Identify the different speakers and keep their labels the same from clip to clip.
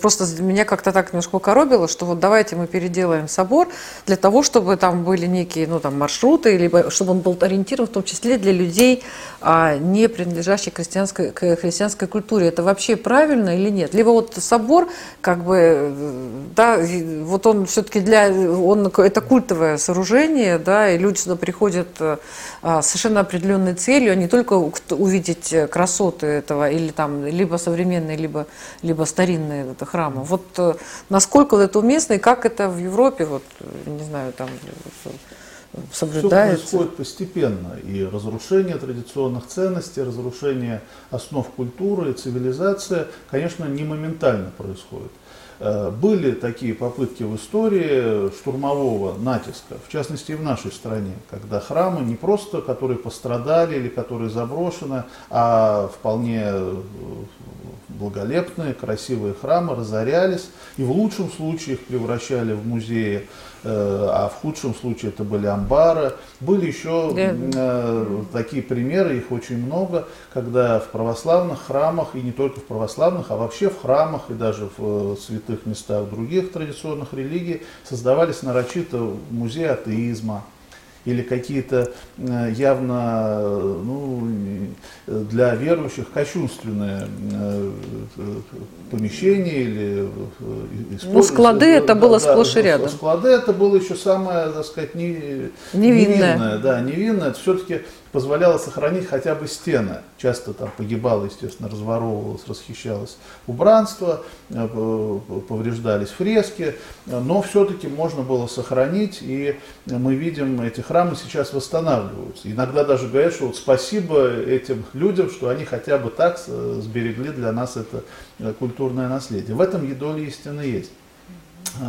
Speaker 1: Просто меня как-то так немножко коробило, что вот давайте мы переделаем собор для того, чтобы там были некие ну, там, маршруты, либо чтобы он был ориентирован в том числе для людей, а, не принадлежащих христианской, к христианской культуре. Это вообще правильно или нет? Либо вот собор, как бы, да, вот он все-таки для, он, это культовое сооружение, да, и люди сюда приходят а, совершенно определенной целью, а не только увидеть красоты этого, или там, либо современные, либо, либо старинные храма. Вот э, насколько это уместно и как это в Европе, вот, не знаю, там соблюдается?
Speaker 2: Все происходит постепенно. И разрушение традиционных ценностей, разрушение основ культуры, цивилизация, конечно, не моментально происходит. Э, были такие попытки в истории штурмового натиска, в частности и в нашей стране, когда храмы не просто, которые пострадали или которые заброшены, а вполне э, благолепные, красивые храмы разорялись, и в лучшем случае их превращали в музеи, э, а в худшем случае это были амбары. Были еще э, такие примеры, их очень много, когда в православных храмах, и не только в православных, а вообще в храмах и даже в э, святых местах других традиционных религий создавались нарочито музеи атеизма, или какие-то э, явно ну, для верующих кощунственные э, помещения или
Speaker 1: Ну, склады это было да, сплошь и рядом.
Speaker 2: Склады это было еще самое, так сказать, не, невинное. невинное. Да, невинное. Это все-таки позволяло сохранить хотя бы стены. Часто там погибало, естественно, разворовывалось, расхищалось убранство, э, повреждались фрески, но все-таки можно было сохранить, и мы видим, эти храмы сейчас восстанавливаются. Иногда даже говорят, что вот спасибо этим людям, что они хотя бы так сберегли для нас это э, культурное наследие. В этом доля истины есть.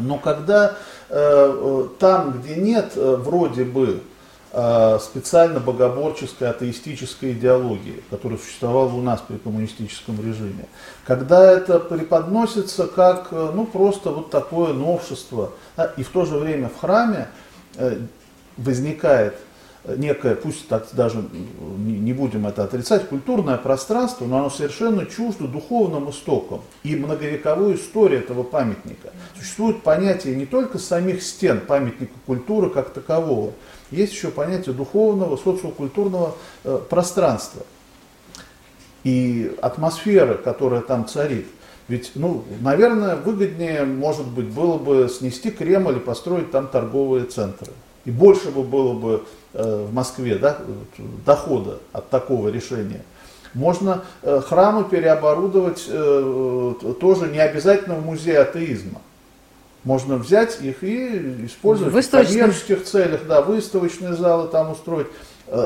Speaker 2: Но когда э, там, где нет вроде бы Э, специально богоборческой атеистической идеологии, которая существовала у нас при коммунистическом режиме. Когда это преподносится как э, ну, просто вот такое новшество, да, и в то же время в храме э, возникает некое, пусть так даже не будем это отрицать, культурное пространство, но оно совершенно чуждо духовным истокам и многовековой истории этого памятника. Существует понятие не только самих стен памятника культуры как такового, есть еще понятие духовного, социокультурного э, пространства и атмосферы, которая там царит. Ведь, ну, наверное, выгоднее, может быть, было бы снести Кремль и построить там торговые центры. И больше бы было бы э, в Москве да, дохода от такого решения. Можно э, храмы переоборудовать э, тоже не обязательно в музей атеизма. Можно взять их и использовать в коммерческих целях, да, выставочные залы там устроить.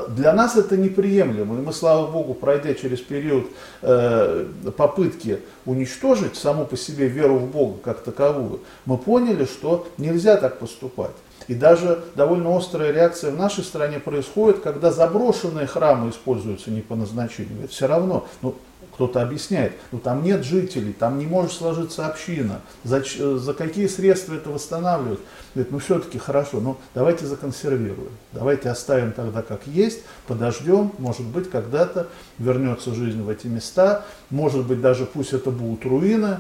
Speaker 2: Для нас это неприемлемо. И мы, слава богу, пройдя через период э, попытки уничтожить саму по себе веру в Бога как таковую, мы поняли, что нельзя так поступать. И даже довольно острая реакция в нашей стране происходит, когда заброшенные храмы используются не по назначению. Это все равно, ну, кто-то объясняет, ну там нет жителей, там не может сложиться община, за, за какие средства это восстанавливать? Говорит, ну все-таки хорошо, ну давайте законсервируем, давайте оставим тогда как есть, подождем, может быть когда-то вернется жизнь в эти места, может быть даже пусть это будут руины,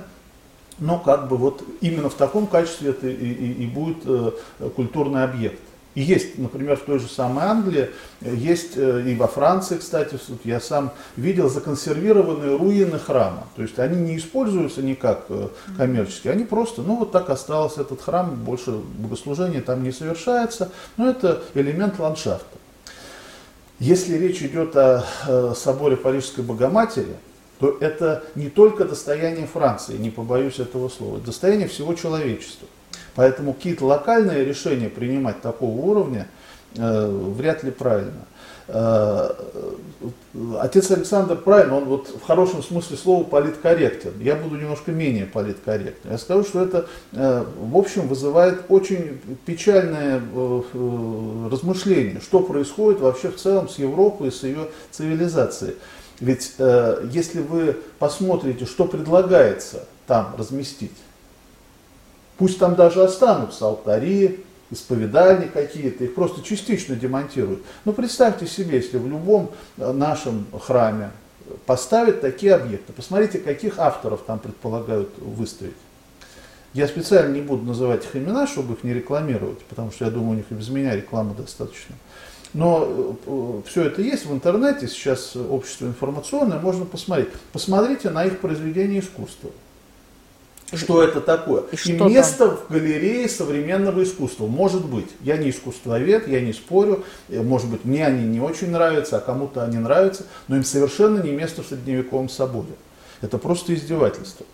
Speaker 2: но как бы вот именно в таком качестве это и, и, и будет э, культурный объект. И есть, например, в той же самой Англии, э, есть э, и во Франции, кстати, я сам видел законсервированные руины храма. То есть они не используются никак э, коммерчески, они просто, ну вот так остался этот храм, больше богослужения там не совершается, но это элемент ландшафта. Если речь идет о соборе Парижской Богоматери, то это не только достояние Франции, не побоюсь этого слова, достояние всего человечества. Поэтому какие-то локальные решения принимать такого уровня вряд ли правильно. Э, отец Александр правильно, он вот в хорошем смысле слова политкорректен. Я буду немножко менее политкорректен. Я скажу, что это э, в общем вызывает очень печальное э, э, размышление, что происходит вообще в целом с Европой, с ее цивилизацией. Ведь э, если вы посмотрите, что предлагается там разместить, Пусть там даже останутся алтари, исповедания какие-то, их просто частично демонтируют. Но представьте себе, если в любом э, нашем храме поставить такие объекты. Посмотрите, каких авторов там предполагают выставить. Я специально не буду называть их имена, чтобы их не рекламировать, потому что я думаю, у них и без меня рекламы достаточно. Но э, все это есть в интернете, сейчас общество информационное, можно посмотреть. Посмотрите на их произведения искусства. Что это такое? И, и место там? в галерее современного искусства. Может быть, я не искусствовед, я не спорю, э, может быть, мне они не очень нравятся, а кому-то они нравятся, но им совершенно не место в средневековом соборе. Это просто издевательство.